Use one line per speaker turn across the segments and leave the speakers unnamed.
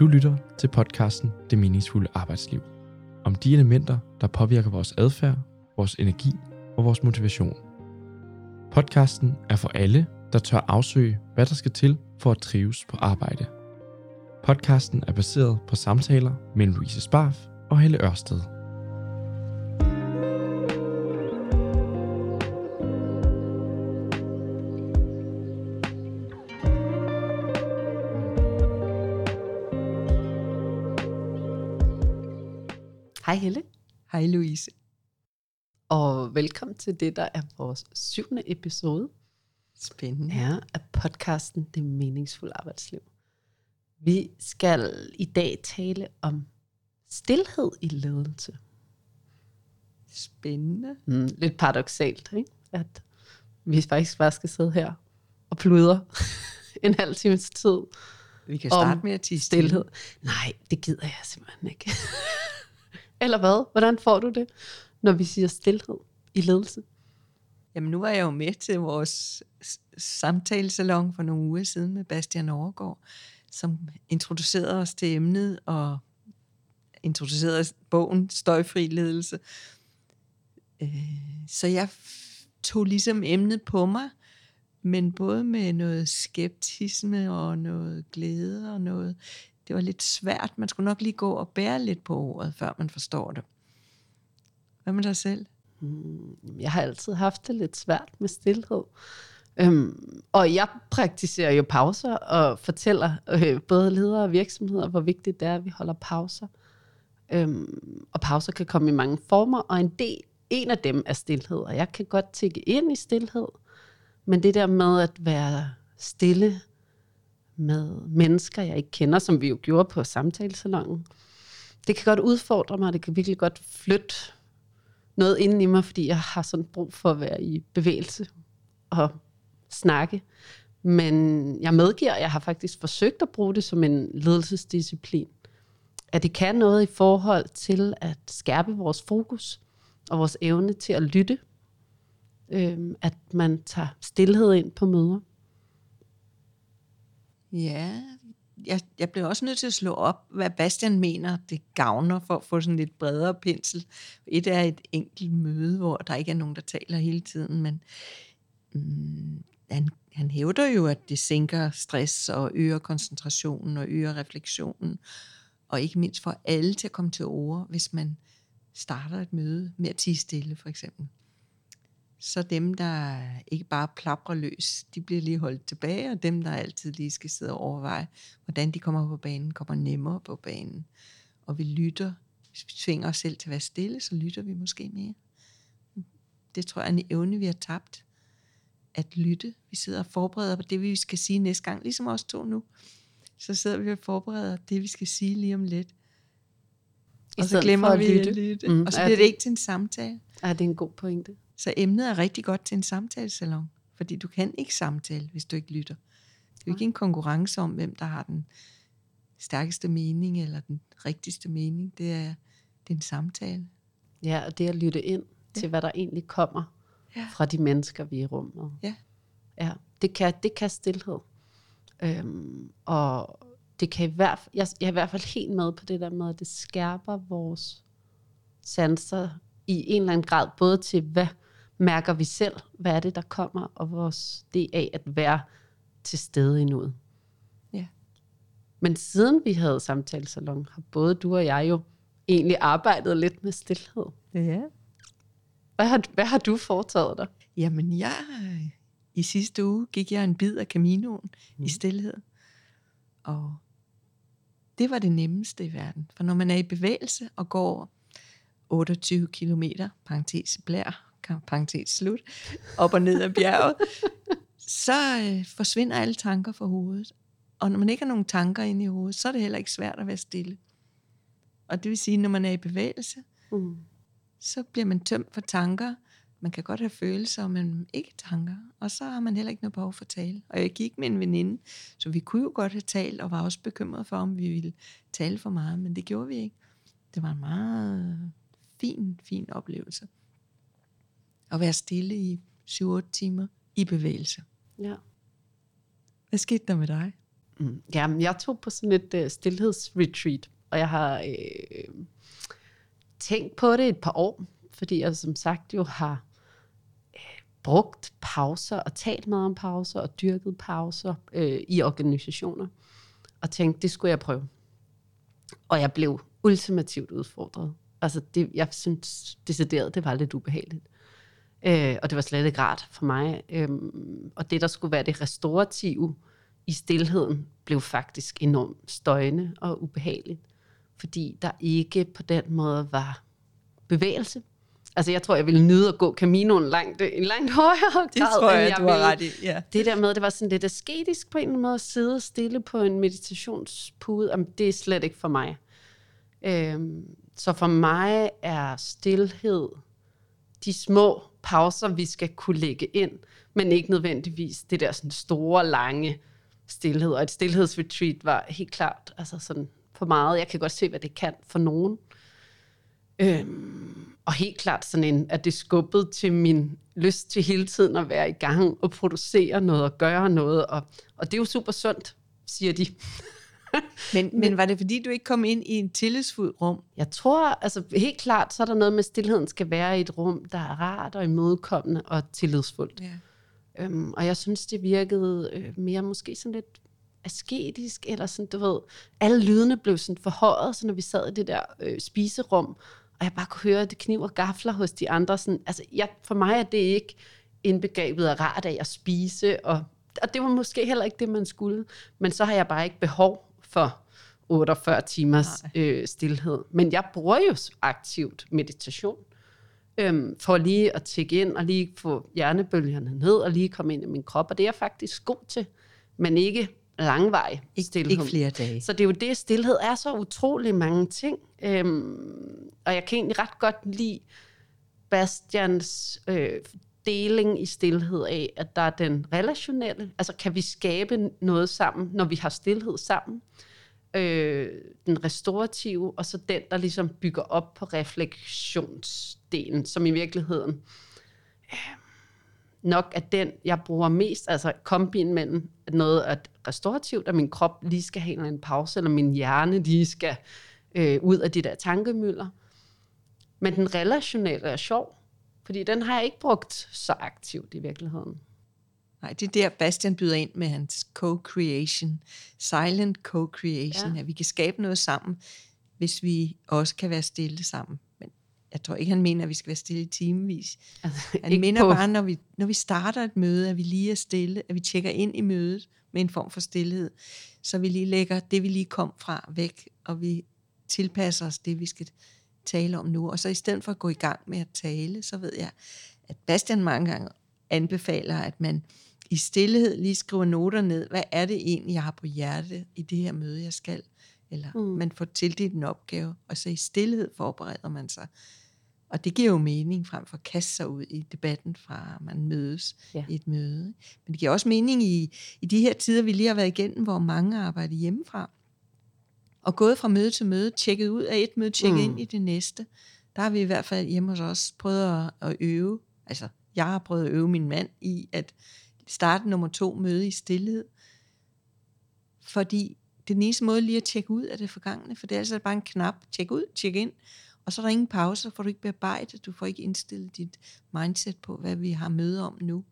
Du lytter til podcasten Det meningsfulde arbejdsliv. Om de elementer, der påvirker vores adfærd, vores energi og vores motivation. Podcasten er for alle, der tør afsøge, hvad der skal til for at trives på arbejde. Podcasten er baseret på samtaler mellem Louise Sparf og Helle Ørsted.
Hej Helle,
Hej Louise.
og velkommen til det, der er vores syvende episode
Spændende.
ja, af podcasten Det meningsfulde arbejdsliv. Vi skal i dag tale om stillhed i ledelse.
Spændende.
Mm, lidt paradoxalt, ikke? at vi faktisk bare skal sidde her og pludre en halv times tid
Vi kan starte med at tige
stillhed. Nej, det gider jeg simpelthen ikke. Eller hvad? Hvordan får du det, når vi siger stillhed i ledelse?
Jamen nu var jeg jo med til vores samtalesalon for nogle uger siden med Bastian Overgaard, som introducerede os til emnet og introducerede os bogen Støjfri ledelse. Øh, så jeg tog ligesom emnet på mig, men både med noget skeptisme og noget glæde og noget... Det var lidt svært. Man skulle nok lige gå og bære lidt på ordet, før man forstår det. Hvad med dig selv?
Hmm, jeg har altid haft det lidt svært med stillhed. Øhm, og jeg praktiserer jo pauser og fortæller øh, både ledere og virksomheder, hvor vigtigt det er, at vi holder pauser. Øhm, og pauser kan komme i mange former, og en, del, en af dem er stillhed. Og jeg kan godt tække ind i stillhed, men det der med at være stille med mennesker, jeg ikke kender, som vi jo gjorde på samtalesalongen, det kan godt udfordre mig, det kan virkelig godt flytte noget inden i mig, fordi jeg har sådan brug for at være i bevægelse og snakke. Men jeg medgiver, at jeg har faktisk forsøgt at bruge det som en ledelsesdisciplin. At det kan noget i forhold til at skærpe vores fokus og vores evne til at lytte. Øhm, at man tager stillhed ind på møder.
Ja, jeg, jeg blev også nødt til at slå op, hvad Bastian mener, det gavner for at få sådan lidt bredere pensel. Et er et enkelt møde, hvor der ikke er nogen, der taler hele tiden, men mm, han, han hævder jo, at det sænker stress og øger koncentrationen og øger refleksionen, og ikke mindst for alle til at komme til ord, hvis man starter et møde med at tige stille, for eksempel. Så dem, der ikke bare plaprer løs, de bliver lige holdt tilbage, og dem, der altid lige skal sidde og overveje, hvordan de kommer på banen, kommer nemmere på banen. Og vi lytter. Hvis vi tvinger os selv til at være stille, så lytter vi måske mere. Det tror jeg er en evne, vi har tabt. At lytte. Vi sidder og forbereder på det, vi skal sige næste gang, ligesom os to nu. Så sidder vi og forbereder det, vi skal sige lige om lidt. Og så glemmer
for at
vi
lytte.
lytte.
Mm,
og så
ja,
bliver det ikke til en samtale.
Er det en god pointe?
Så emnet er rigtig godt til en samtalesalon, fordi du kan ikke samtale, hvis du ikke lytter. Det er jo ikke en konkurrence om, hvem der har den stærkeste mening, eller den rigtigste mening. Det er, det er en samtale.
Ja, og det at lytte ind til, hvad der egentlig kommer
Ja.
fra de mennesker, vi er i rummet.
Ja.
Ja, det kan, det kan stillhed. Øhm, og det kan i hvert fald, jeg, jeg er i hvert fald helt med på det der med, at det skærper vores sanser i en eller anden grad, både til, hvad mærker vi selv, hvad er det, der kommer, og vores det af at være til stede i nuet.
Ja.
Men siden vi havde samtalesalon, har både du og jeg jo egentlig arbejdet lidt med stillhed.
Ja.
Hvad har, hvad har du foretaget dig?
Jamen, jeg, i sidste uge gik jeg en bid af Caminoen mm. I stillhed. Og det var det nemmeste i verden. For når man er i bevægelse og går 28 kilometer, parentes blær, parentes slut, op og ned ad bjerget, så øh, forsvinder alle tanker fra hovedet. Og når man ikke har nogen tanker inde i hovedet, så er det heller ikke svært at være stille. Og det vil sige, når man er i bevægelse,
Mm.
så bliver man tømt for tanker. Man kan godt have følelser, men ikke tanker. Og så har man heller ikke noget behov for at tale. Og jeg gik med en veninde, så vi kunne jo godt have talt, og var også bekymret for, om vi ville tale for meget, men det gjorde vi ikke. Det var en meget fin, fin oplevelse. At være stille i 7-8 timer i bevægelse.
Ja.
Hvad skete der med dig?
Mm, jamen, jeg tog på sådan et uh, stillhedsretreat, og jeg har øh, tænkt på det et par år, fordi jeg som sagt jo har øh, brugt pauser og talt meget om pauser og dyrket pauser øh, i organisationer, og tænkte, det skulle jeg prøve. Og jeg blev ultimativt udfordret. Altså, det, jeg synes decideret, det var lidt ubehageligt. Øh, og det var slet ikke rart for mig. Øh, og det, der skulle være det restaurative i stillheden, blev faktisk enormt støjende og ubehageligt. Fordi der ikke på den måde var bevægelse. Altså, jeg tror, jeg ville nyde at gå Caminoen langt, en langt højere grad.
Det tror jeg,
jeg
du har
ville.
ret i. Ja.
Det der med, det var sådan lidt asketisk på en eller anden måde, at sidde stille på en meditationspude, jamen, det er slet ikke for mig. Øhm, så for mig er stillhed de små pauser, vi skal kunne lægge ind, men ikke nødvendigvis det der sådan store, lange stillhed. Og et stillhedsretreat var helt klart altså sådan for meget. Jeg kan godt se, hvad det kan for nogen. Øhm, og helt klart sådan en, at det skubbede til min lyst til hele tiden at være i gang og producere noget og gøre noget. Og, og det er jo super sundt, siger de.
Men, men var det fordi, du ikke kom ind i en tillidsfuld rum?
Jeg tror, altså helt klart, så er der noget med, at stillheden skal være i et rum, der er rart og imødekommende og tillidsfuldt.
Ja.
Øhm, og jeg synes, det virkede øh, mere måske sådan lidt asketisk, eller sådan, du ved, alle lydene blev sådan forhøjet, så når vi sad i det der øh, spiserum, og jeg bare kunne høre, at det kniv og gafler hos de andre. Sådan, altså, jeg, for mig er det ikke indbegrebet af rart af at spise, og, og det var måske heller ikke det, man skulle. Men så har jeg bare ikke behov for 48 timers øh, stillhed. Men jeg bruger jo aktivt meditation, øhm, for lige at tjekke ind, og lige få hjernebølgerne ned, og lige komme ind i min krop, og det er jeg faktisk god til, men ikke langvej
Ikke,
stillhed.
ikke flere dage.
Så det er jo det, stillhed er så utrolig mange ting. Øhm, og jeg kan egentlig ret godt lide Bastians øh, deling i stillhed af, at der er den relationelle, altså kan vi skabe noget sammen, når vi har stillhed sammen, øh, den restaurative, og så den, der ligesom bygger op på refleksionsdelen, som i virkeligheden øh, nok er den, jeg bruger mest, altså kombin mellem noget at restaurativt, at min krop lige skal have en eller anden pause, eller min hjerne lige skal øh, ud af de der tankemøller. Men den relationelle er sjov, fordi den har jeg ikke brugt så aktivt i virkeligheden.
Nej, det er der, Bastian byder ind med hans co-creation. Silent co-creation.
Ja.
At vi kan skabe noget sammen, hvis vi også kan være stille sammen. Men jeg tror ikke, han mener, at vi skal være stille i timevis.
Altså,
Han mener
på-
bare, når vi, når vi starter et møde, at vi lige er stille, at vi tjekker ind i mødet med en form for stillhed, så vi lige lægger det, vi lige kom fra, væk, og vi tilpasser os det, vi skal tale om nu. Og så i stedet for at gå i gang med at tale, så ved jeg, at Bastian mange gange anbefaler, at man i stillhed lige skriver noter ned, hvad er det egentlig, jeg har på hjerte i det her møde, jeg skal. Eller
Mm.
man får tildelt en opgave, og så i stillhed forbereder man sig. Og det giver jo mening frem for at kaste sig ud i debatten fra, at man mødes
ja.
i et møde. Men det giver også mening i, i de her tider, vi lige har været igennem, hvor mange arbejder hjemmefra. Og gået fra møde til møde, tjekket ud af et møde, tjekket
Mm.
ind i det næste. Der har vi i hvert fald hjemme hos os prøvet at, at øve. Altså, jeg har prøvet at øve min mand i at starte nummer to møde i stillhed. Fordi det er den eneste måde lige at tjekke ud af det forgangne, for det er altså bare en knap, tjek ud, tjek ind, og så er der ingen pause, så får du ikke bearbejdet, du får ikke indstillet dit mindset på, hvad vi har møde om nu.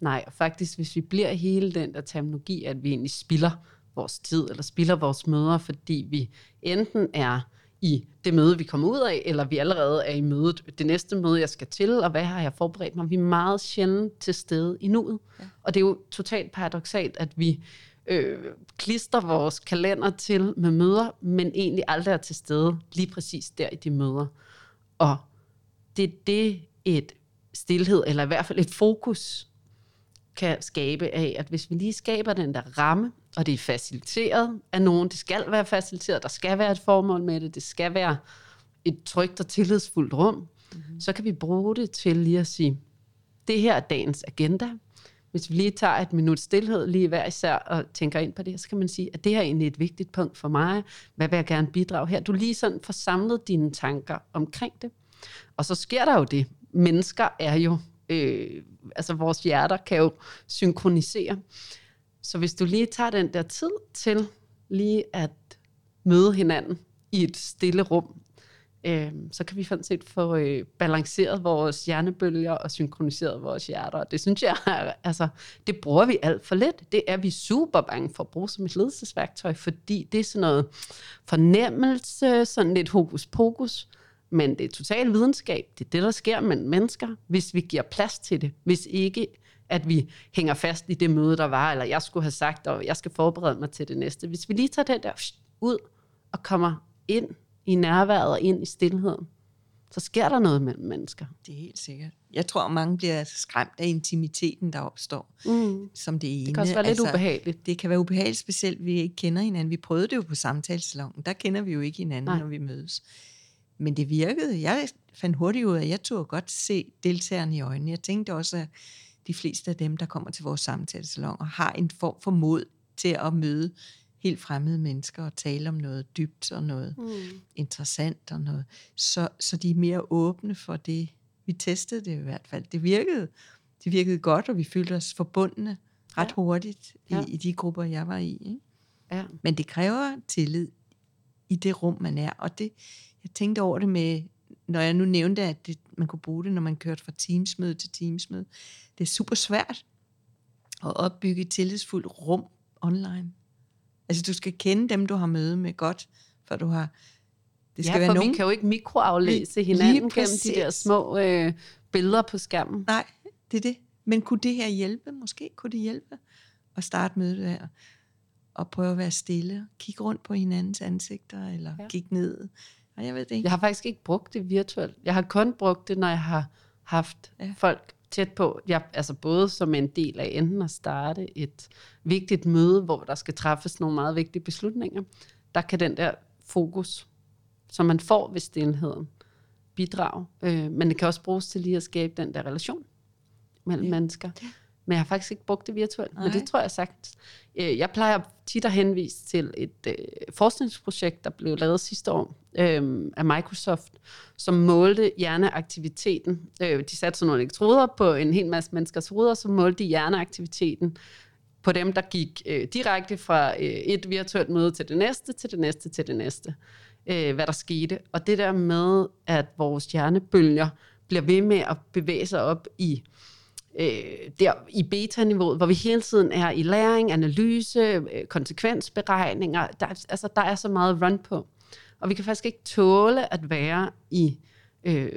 Nej, og faktisk, hvis vi bliver hele den der terminologi, at vi egentlig spilder vores tid, eller spilder vores møder, fordi vi enten er i det møde, vi kommer ud af, eller vi allerede er i mødet, det næste møde, jeg skal til, og hvad har jeg forberedt mig? Vi er meget sjældent til stede i nuet. Ja. Og det er jo totalt paradoxalt, at vi øh, klister vores kalender til med møder, men egentlig aldrig er til stede lige præcis der i de møder. Og det er det, et stillhed, eller i hvert fald et fokus, kan skabe af, at hvis vi lige skaber den der ramme, og det er faciliteret af nogen, det skal være faciliteret, der skal være et formål med det, det skal være et trygt og tillidsfuldt rum, mm-hmm. så kan vi bruge det til lige at sige, det her er dagens agenda. Hvis vi lige tager et minut stillhed lige hver især og tænker ind på det, så kan man sige, at det her er egentlig et vigtigt punkt for mig. Hvad vil jeg gerne bidrage her? Du lige sådan får samlet dine tanker omkring det. Og så sker der jo det. Mennesker er jo, øh, altså vores hjerter kan jo synkronisere. Så hvis du lige tager den der tid til lige at møde hinanden i et stille rum, øh, så kan vi sådan set få øh, balanceret vores hjernebølger og synkroniseret vores hjerter. Og det synes jeg, altså, det bruger vi alt for lidt. Det er vi super bange for at bruge som et ledelsesværktøj, fordi det er sådan noget fornemmelse, sådan lidt hokus pokus, men det er total videnskab. Det er det, der sker med mennesker, hvis vi giver plads til det. Hvis ikke at vi hænger fast i det møde, der var, eller jeg skulle have sagt, og jeg skal forberede mig til det næste. Hvis vi lige tager den der ud og kommer ind i nærværet og ind i stillheden, så sker der noget mellem mennesker.
Det er helt sikkert. Jeg tror, mange bliver skræmt af intimiteten, der opstår mm. som det ene.
Det kan også være lidt altså, ubehageligt.
Det kan være ubehageligt, specielt vi ikke kender hinanden. Vi prøvede det jo på samtalesalongen. Der kender vi jo ikke hinanden, Nej. når vi mødes. Men det virkede. Jeg fandt hurtigt ud af, at jeg tog godt se deltagerne i øjnene. Jeg tænkte også, at de fleste af dem, der kommer til vores samtalesalon, har en form for mod til at møde helt fremmede mennesker og tale om noget dybt og noget mm. interessant og noget. Så, så de er mere åbne for det. Vi testede det i hvert fald. Det virkede. Det virkede godt, og vi følte os forbundne ret ja. hurtigt i, ja. i de grupper, jeg var i. Ikke? Ja. Men det kræver tillid i det rum, man er. Og det, jeg tænkte over det med, når jeg nu nævnte, at det, man kunne bruge det, når man kørte fra teamsmøde til teamsmøde. Det er super svært at opbygge et tillidsfuldt rum online. Altså, du skal kende dem, du har møde med godt, for du har...
Det skal ja, være for nogen... vi kan jo ikke mikroaflæse hinanden gennem de der små øh, billeder på skærmen.
Nej, det er det. Men kunne det her hjælpe? Måske kunne det hjælpe at starte mødet der og prøve at være stille. Kigge rundt på hinandens ansigter, eller ja. kigge ned. Og jeg ved det ikke.
Jeg har faktisk ikke brugt det virtuelt. Jeg har kun brugt det, når jeg har haft ja. folk tæt på. Jeg, altså både som en del af enten at starte et vigtigt møde, hvor der skal træffes nogle meget vigtige beslutninger. Der kan den der fokus, som man får ved stillheden, bidrage. Øh, men det kan også bruges til lige at skabe den der relation mellem ja. mennesker. Ja. Men jeg har faktisk ikke brugt det virtuelt, Nej. men det tror jeg sagt. Øh, jeg plejer tit at henvise til et øh, forskningsprojekt, der blev lavet sidste år øh, af Microsoft, som målte hjerneaktiviteten. Øh, de satte sådan nogle elektroder på en hel masse menneskers hoveder, så målte de hjerneaktiviteten på dem, der gik øh, direkte fra øh, et virtuelt møde til det næste, til det næste, til det næste. Øh, hvad der skete. Og det der med, at vores hjernebølger bliver ved med at bevæge sig op i øh, der i beta-niveauet, hvor vi hele tiden er i læring, analyse, øh, konsekvensberegninger. Der, altså, der er så meget run på. Og vi kan faktisk ikke tåle at være i, øh,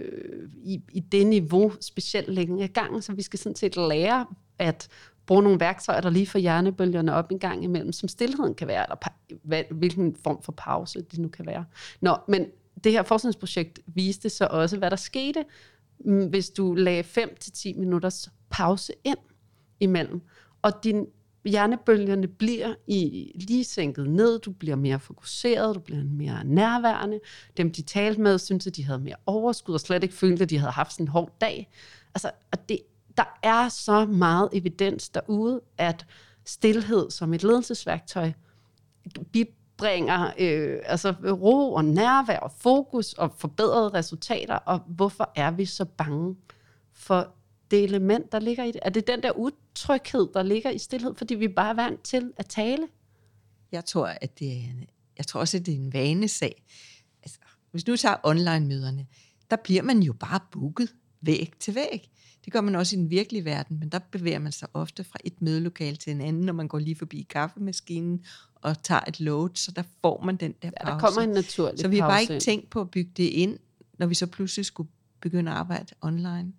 i, i det niveau specielt længe af gangen, så vi skal sådan set lære at bruge nogle værktøjer, der lige får hjernebølgerne op en gang imellem, som stillheden kan være, eller hvilken form for pause det nu kan være. Nå, men det her forskningsprojekt viste så også, hvad der skete, Mm, hvis du lagde 5-10 minutters pause ind imellem. Og din hjernebølgerne bliver i lige sænket ned, du bliver mere fokuseret, du bliver mere nærværende. Dem, de talte med, syntes, at de havde mere overskud, og slet ikke følte, at de havde haft sådan en hård dag. Altså, og det, der er så meget evidens derude, at stillhed som et ledelsesværktøj bringer øh, altså ro og nærvær og fokus og forbedrede resultater, og hvorfor er vi så bange for det element, der ligger i det? Er det den der utryghed, der ligger i stillhed, fordi vi bare er vant til at tale?
Jeg tror, at det er, jeg tror også, at det er en vanesag. Altså, hvis du tager online-møderne, der bliver man jo bare booket væg til væg. Det gør man også i den virkelige verden, men der bevæger man sig ofte fra et mødelokal til en anden, når man går lige forbi kaffemaskinen og tager et load, så der får man den der pause.
Ja, der kommer en naturlig
Så vi har bare ikke tænkt på at bygge det ind, når vi så pludselig skulle begynde at arbejde online.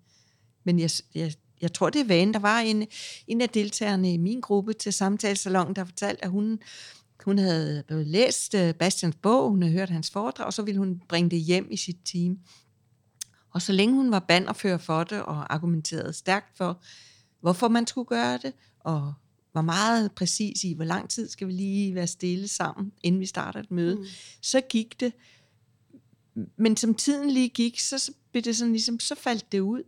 Men jeg, jeg, jeg tror, det er vanen. Der var en, en af deltagerne i min gruppe til samtalesalongen, der fortalte, at hun, hun havde læst øh, Bastians bog, hun havde hørt hans foredrag, og så ville hun bringe det hjem i sit team. Og så længe hun var bannerfører for det, og argumenterede stærkt for, hvorfor man skulle gøre det, og var meget præcis i, hvor lang tid skal vi lige være stille sammen, inden vi starter et møde, mm. så gik det. Men som tiden lige gik, så blev det sådan ligesom, så faldt det ud.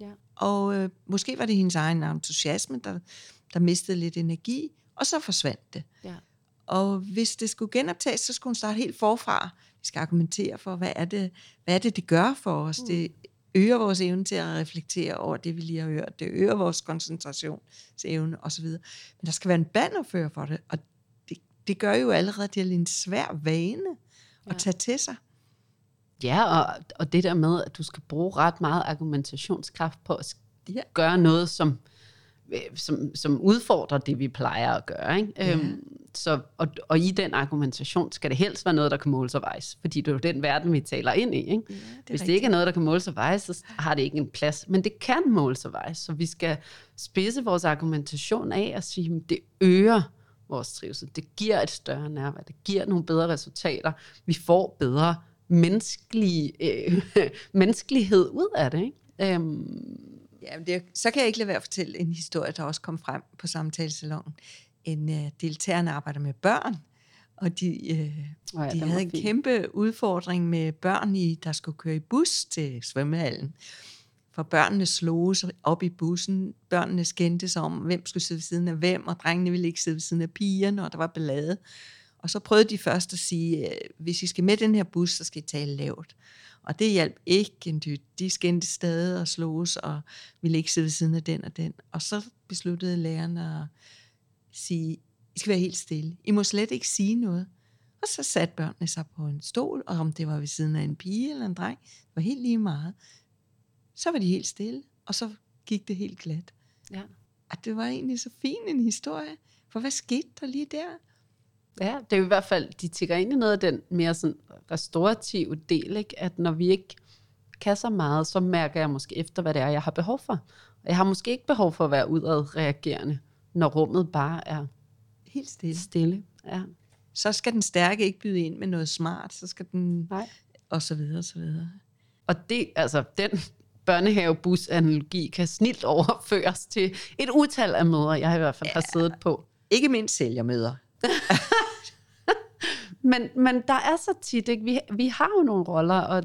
Ja. Og øh, måske var det hendes egen entusiasme, der, der mistede lidt energi, og så forsvandt det. Ja. Og hvis det skulle genoptages, så skulle hun starte helt forfra. Vi skal argumentere for, hvad er det, hvad er det, det gør for os? Mm. Det øger vores evne til at reflektere over det, vi lige har hørt. Det øger vores koncentrationsevne osv. Men der skal være en bannerfører for det, og det, det gør jo allerede er en svær vane at
Ja.
tage til sig.
Ja, og, og det der med, at du skal bruge ret meget argumentationskraft på at
Ja.
gøre noget, som, øh, som, som udfordrer det, vi plejer at gøre. Ikke?
Ja.
Øhm, så, og, og i den argumentation skal det helst være noget, der kan måles og vejes, fordi det er jo den verden, vi taler ind i. Ikke?
Ja,
Hvis det ikke er noget, der kan måles og vejes, så har det ikke en plads. Men det kan måles og vejes, så vi skal spidse vores argumentation af og sige, at det øger vores trivsel. Det giver et større nærvær. Det giver nogle bedre resultater. Vi får bedre menneskelige, øh, menneskelighed ud af det. Ikke? Øhm,
Ja, det, så kan jeg ikke lade være at fortælle en historie, der også kom frem på samtalesalongen. En uh, deltagerne arbejder med børn, og de, uh,
Nå ja,
de havde en
fin.
kæmpe udfordring med børn, i, der skulle køre i bus til svømmehallen. For børnene sloges op i bussen. Børnene skændtes om, hvem skulle sidde ved siden af hvem, og drengene ville ikke sidde ved siden af pigerne, og der var ballade. Og så prøvede de først at sige, øh, hvis I skal med den her bus, så skal I tale lavt. Og det hjalp ikke en dyt. De skændte stadig og sloges, og ville ikke sidde ved siden af den og den. Og så besluttede læreren at sige, I skal være helt stille. I må slet ikke sige noget. Og så satte børnene sig på en stol, og om det var ved siden af en pige eller en dreng, det var helt lige meget. Så var de helt stille, og så gik det helt glat.
Ja.
Og det var egentlig så fin en historie. For hvad skete der lige der?
Ja, det er jo i hvert fald, de tigger ind i noget af den mere sådan restaurative del, ikke? at når vi ikke kan så meget, så mærker jeg måske efter, hvad det er, jeg har behov for. Og jeg har måske ikke behov for at være udadreagerende, når rummet bare er
Helt stille.
stille. Ja,
Så skal den stærke ikke byde ind med noget smart, så skal den...
nej.
Og så videre, og så videre.
Og det, altså, den børnehavebus-analogi kan snilt overføres til et utal af møder, jeg i hvert fald ja. har siddet på.
Ikke mindst sælgermøder.
Men, men der er så tit, ikke? Vi, vi har jo nogle roller, og,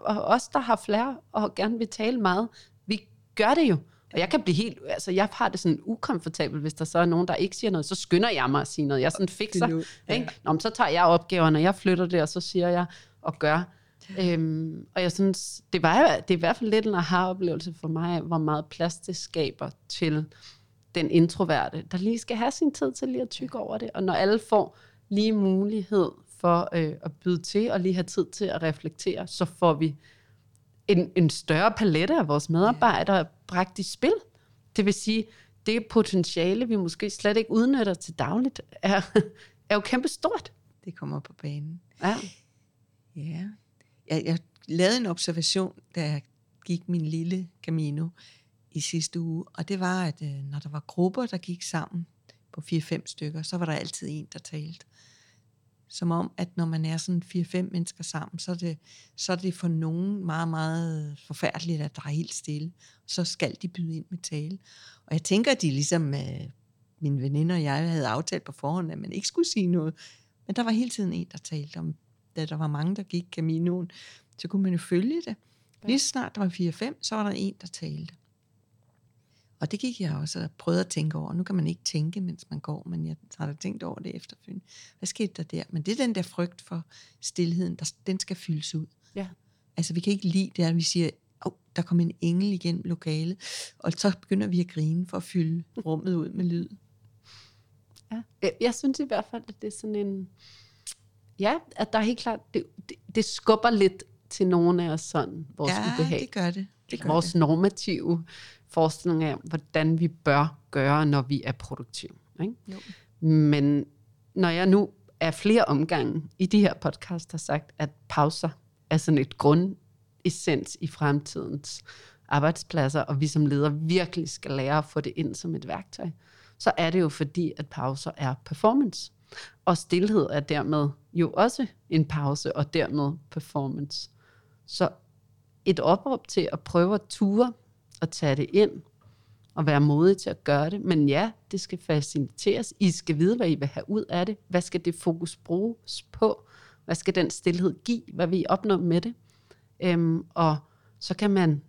og os, der har flere og gerne vil tale meget, vi gør det jo. Og jeg kan blive helt, altså jeg har det sådan ukomfortabelt, hvis der så er nogen, der ikke siger noget, så skynder jeg mig at sige noget. Jeg sådan fikser,
ja.
ikke? Nå, men så tager jeg opgaverne, og jeg flytter det, og så siger jeg og gør. Øhm, og jeg synes, det, var, det er i hvert fald lidt en aha-oplevelse for mig, hvor meget plads det skaber til den introverte, der lige skal have sin tid til lige at tykke over det. Og når alle får lige mulighed for øh, at byde til, og lige have tid til at reflektere, så får vi en, en større palette af vores medarbejdere bragt i spil. Det vil sige, det potentiale, vi måske slet ikke udnytter til dagligt, er, er jo kæmpestort.
Det kommer på banen.
Ja.
Ja. Jeg, jeg lavede en observation, da jeg gik min lille Camino i sidste uge, og det var, at øh, når der var grupper, der gik sammen på 4-5 stykker, så var der altid en, der talte. Som om, at når man er sådan 4-5 mennesker sammen, så er, det, så er det for nogen meget, meget forfærdeligt, at der er helt stille. Så skal de byde ind med tale. Og jeg tænker, at de ligesom, øh, mine veninder og jeg havde aftalt på forhånd, at man ikke skulle sige noget. Men der var hele tiden en, der talte om, da der var mange, der gik Caminoen, så kunne man jo følge det. Lige så snart der var 4-5, så var der en, der talte. Og det gik jeg også og prøvede at tænke over. Nu kan man ikke tænke, mens man går, men jeg har da tænkt over det efterfølgende. Hvad skete der der? Men det er den der frygt for stillheden, der, den skal fyldes ud.
Ja.
Altså vi kan ikke lide det, at vi siger, oh, der kom en engel igennem lokalet, og så begynder vi at grine for at fylde rummet ud med lyd.
Ja. Jeg, synes i hvert fald, at det er sådan en... Ja, at der er helt klart... Det, det, det skubber lidt til nogle af os sådan, vores
ja,
ubehag.
det gør det. det gør
vores
det.
normative forestilling af, hvordan vi bør gøre, når vi er produktive. Ikke?
Jo.
Men når jeg nu er flere omgange i de her podcast har sagt, at pauser er sådan et grundessens i fremtidens arbejdspladser, og vi som ledere virkelig skal lære at få det ind som et værktøj, så er det jo fordi, at pauser er performance. Og stillhed er dermed jo også en pause, og dermed performance. Så et opråb til at prøve at ture og tage det ind, og være modig til at gøre det. Men ja, det skal faciliteres. I skal vide, hvad I vil have ud af det. Hvad skal det fokus bruges på? Hvad skal den stillhed give? Hvad vil I opnå med det? Øhm, og så kan man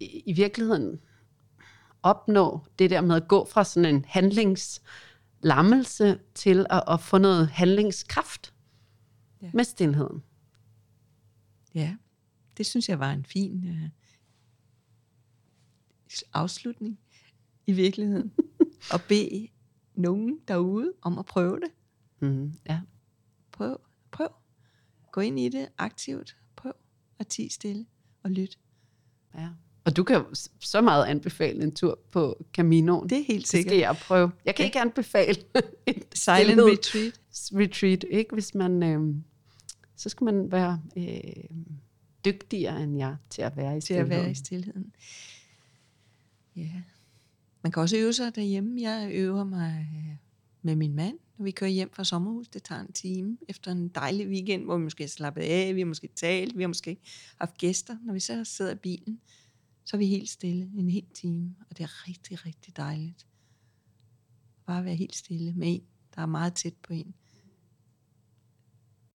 i, i virkeligheden opnå det der med at gå fra sådan en handlingslammelse til at, at få noget handlingskraft
Ja.
med stillheden.
Ja, det synes jeg var en fin, øh, afslutning i virkeligheden. og bede nogen derude om at prøve det.
Mm, ja.
Prøv, prøv. Gå ind i det aktivt. Prøv at tige stille og lytte.
ja. Og du kan så meget anbefale en tur på Caminoen.
Det er helt
det skal
sikkert.
jeg prøve. Jeg kan
Ja.
ikke anbefale et
Silent retreat.
retreat, ikke? Hvis man, øh, så skal man være øh, dygtigere end jeg til at være i
til at være i stillheden. Ja. Man kan også øve sig derhjemme. Jeg øver mig øh, med min mand, når vi kører hjem fra sommerhus. Det tager en time efter en dejlig weekend, hvor vi måske har slappet af, vi har måske talt, vi har måske haft gæster. Når vi så sidder i bilen, så er vi helt stille en hel time, og det er rigtig, rigtig dejligt. Bare være helt stille med en, der er meget tæt på en.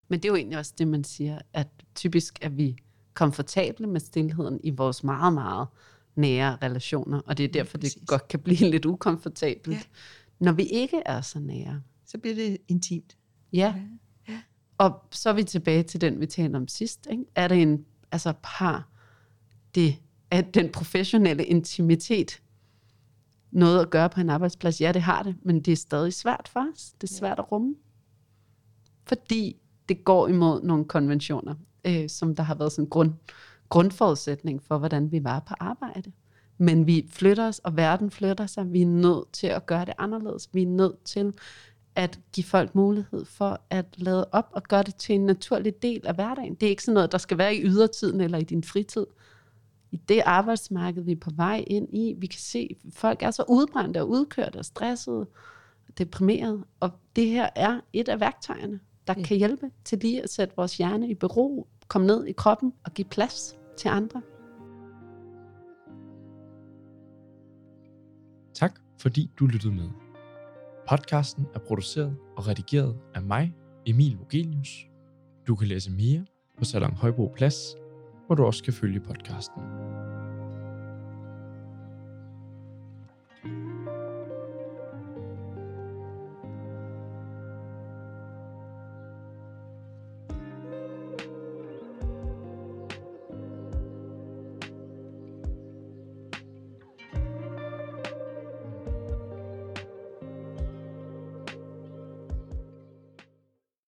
Men det er jo egentlig også det, man siger, at typisk er vi komfortable med stillheden i vores meget, meget nære relationer, og det er derfor, det
præcis.
godt kan blive lidt ukomfortabelt,
Ja.
når vi ikke er så nære.
Så bliver det intimt.
Ja. Og så er vi tilbage til den, vi talte om sidst. Ikke? Er det en, altså par, det, er den professionelle intimitet noget at gøre på en arbejdsplads? Ja, det har det, men det er stadig svært for os. Det er svært at rumme. Fordi det går imod nogle konventioner, øh, som der har været sådan grund, grundforudsætning for, hvordan vi var på arbejde. Men vi flytter os, og verden flytter sig. Vi er nødt til at gøre det anderledes. Vi er nødt til at give folk mulighed for at lade op og gøre det til en naturlig del af hverdagen. Det er ikke sådan noget, der skal være i ydertiden eller i din fritid. I det arbejdsmarked, vi er på vej ind i, vi kan se, at folk er så udbrændte og udkørte og stressede og deprimerede. Og det her er et af værktøjerne, der
Ja.
kan hjælpe til lige at sætte vores hjerne i bero, komme ned i kroppen og give plads til andre.
Tak fordi du lyttede med. Podcasten er produceret og redigeret af mig, Emil Vogelius. Du kan læse mere på Salon Højbro Plads, hvor du også kan følge podcasten.